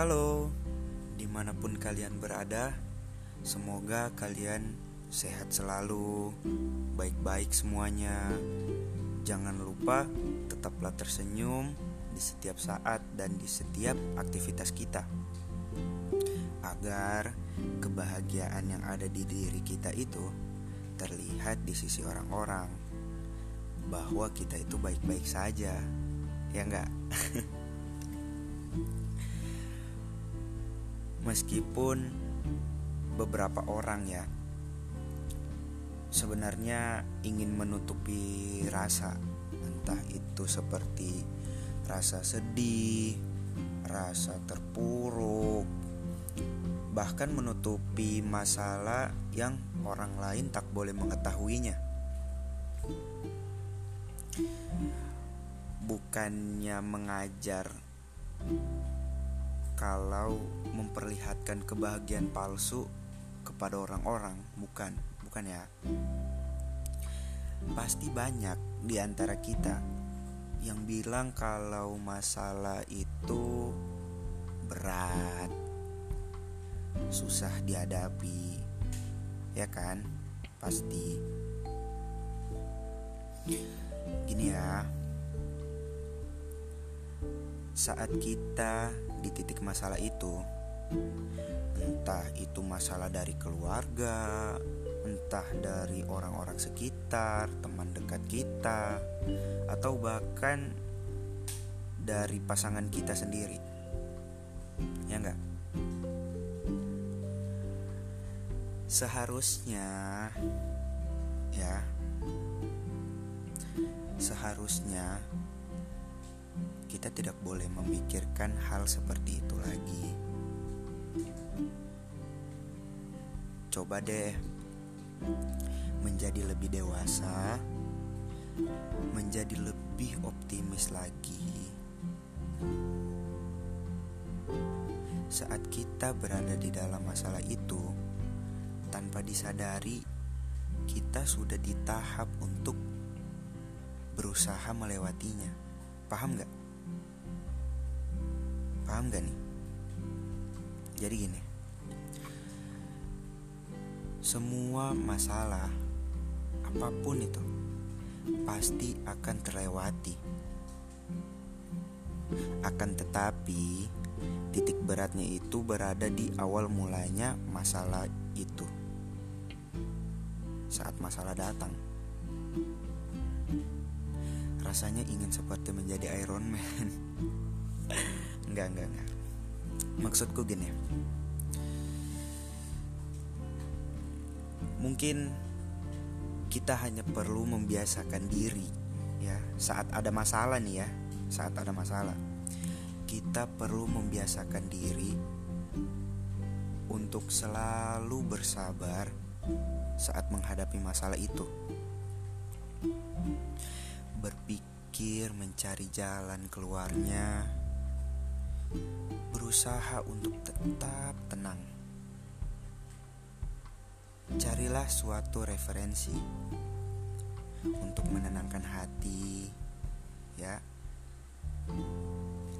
Halo, di mana pun kalian berada, semoga kalian sehat selalu, baik-baik semuanya. Jangan lupa tetaplah tersenyum di setiap saat dan di setiap aktivitas kita, agar kebahagiaan yang ada di diri kita itu terlihat di sisi orang-orang bahwa kita itu baik-baik saja, ya enggak? Meskipun beberapa orang ya sebenarnya ingin menutupi rasa, entah itu seperti rasa sedih, rasa terpuruk, bahkan menutupi masalah yang orang lain tak boleh mengetahuinya. Bukannya mengajar kalau memperlihatkan kebahagiaan palsu kepada orang-orang, bukan, bukan ya. Pasti banyak di antara kita yang bilang kalau masalah itu berat, susah dihadapi, ya kan? Pasti. Gini ya, saat kita di titik masalah itu, entah itu masalah dari keluarga, entah dari orang-orang sekitar, teman dekat kita, atau bahkan dari pasangan kita sendiri. Ya enggak? Seharusnya ya seharusnya kita tidak boleh memikirkan hal seperti itu lagi. Coba deh menjadi lebih dewasa, menjadi lebih optimis lagi. Saat kita berada di dalam masalah itu, tanpa disadari, kita sudah di tahap untuk berusaha melewatinya. Paham gak? Paham gak nih? Jadi gini semua masalah apa pun itu pasti akan terlewati. Akan tetapi titik beratnya itu berada di awal mulanya masalah itu. Saat masalah datang. Rasanya ingin seperti menjadi Iron Man. enggak, enggak, enggak. Maksudku gini. Mungkin kita hanya perlu membiasakan diri ya saat ada masalah nih ya, saat ada masalah. Kita perlu membiasakan diri untuk selalu bersabar saat menghadapi masalah itu. Berpikir mencari jalan keluarnya, berusaha untuk tetap tenang Carilah suatu referensi untuk menenangkan hati, ya.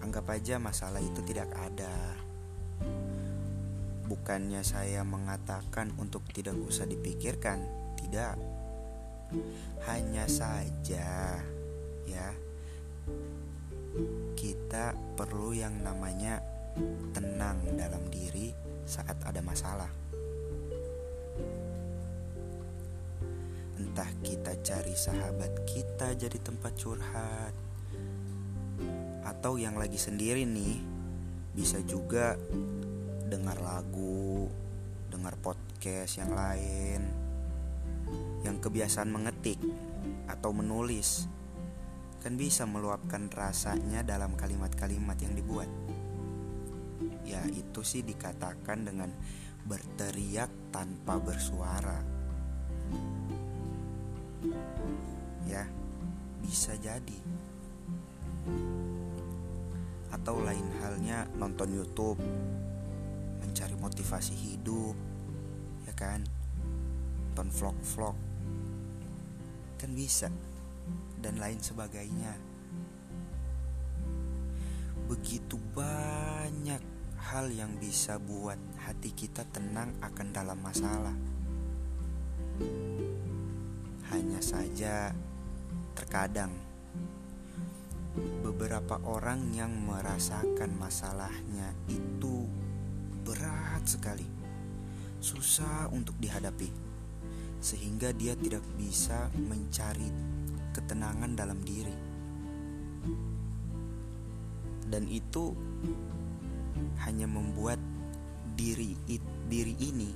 Anggap aja masalah itu tidak ada. Bukannya saya mengatakan untuk tidak usah dipikirkan, tidak. Hanya saja, ya, kita perlu yang namanya tenang dalam diri saat ada masalah. Entah kita cari sahabat kita jadi tempat curhat Atau yang lagi sendiri nih Bisa juga dengar lagu Dengar podcast yang lain Yang kebiasaan mengetik Atau menulis Kan bisa meluapkan rasanya dalam kalimat-kalimat yang dibuat. Ya itu sih dikatakan dengan berteriak tanpa bersuara. Ya bisa jadi. Atau lain halnya nonton YouTube mencari motivasi hidup ya kan? Nonton vlog-vlog kan bisa dan lain sebagainya begitu banyak hal yang bisa buat hati kita tenang akan dalam masalah. Hanya saja, terkadang beberapa orang yang merasakan masalahnya itu berat sekali, susah untuk dihadapi, sehingga dia tidak bisa mencari ketenangan dalam diri, dan itu hanya membuat diri it, diri ini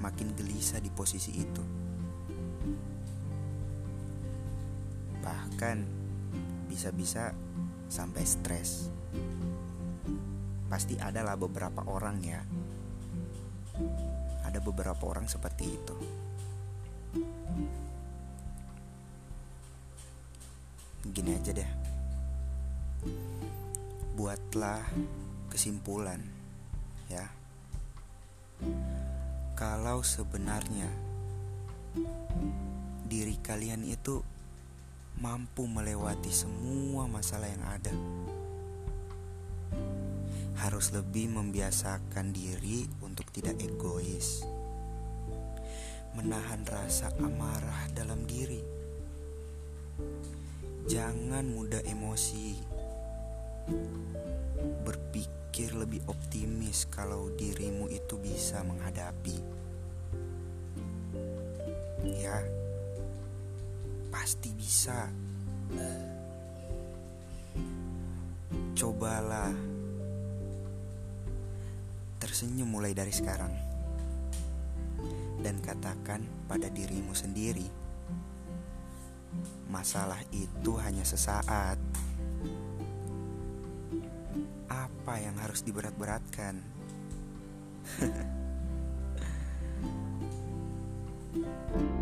makin gelisah di posisi itu. Bahkan bisa-bisa sampai stres. Pasti ada lah beberapa orang ya. Ada beberapa orang seperti itu. Gini aja deh. Buatlah kesimpulan ya. Kalau sebenarnya diri kalian itu mampu melewati semua masalah yang ada. Harus lebih membiasakan diri untuk tidak egois, menahan rasa amarah dalam diri. Jangan mudah emosi, berpikir lebih optimis kalau dirimu itu bisa menghadapi. Ya pasti bisa. Cobalah tersenyum mulai dari sekarang. Dan katakan pada dirimu sendiri, masalah itu hanya sesaat. Apa yang harus diberat-beratkan? thank you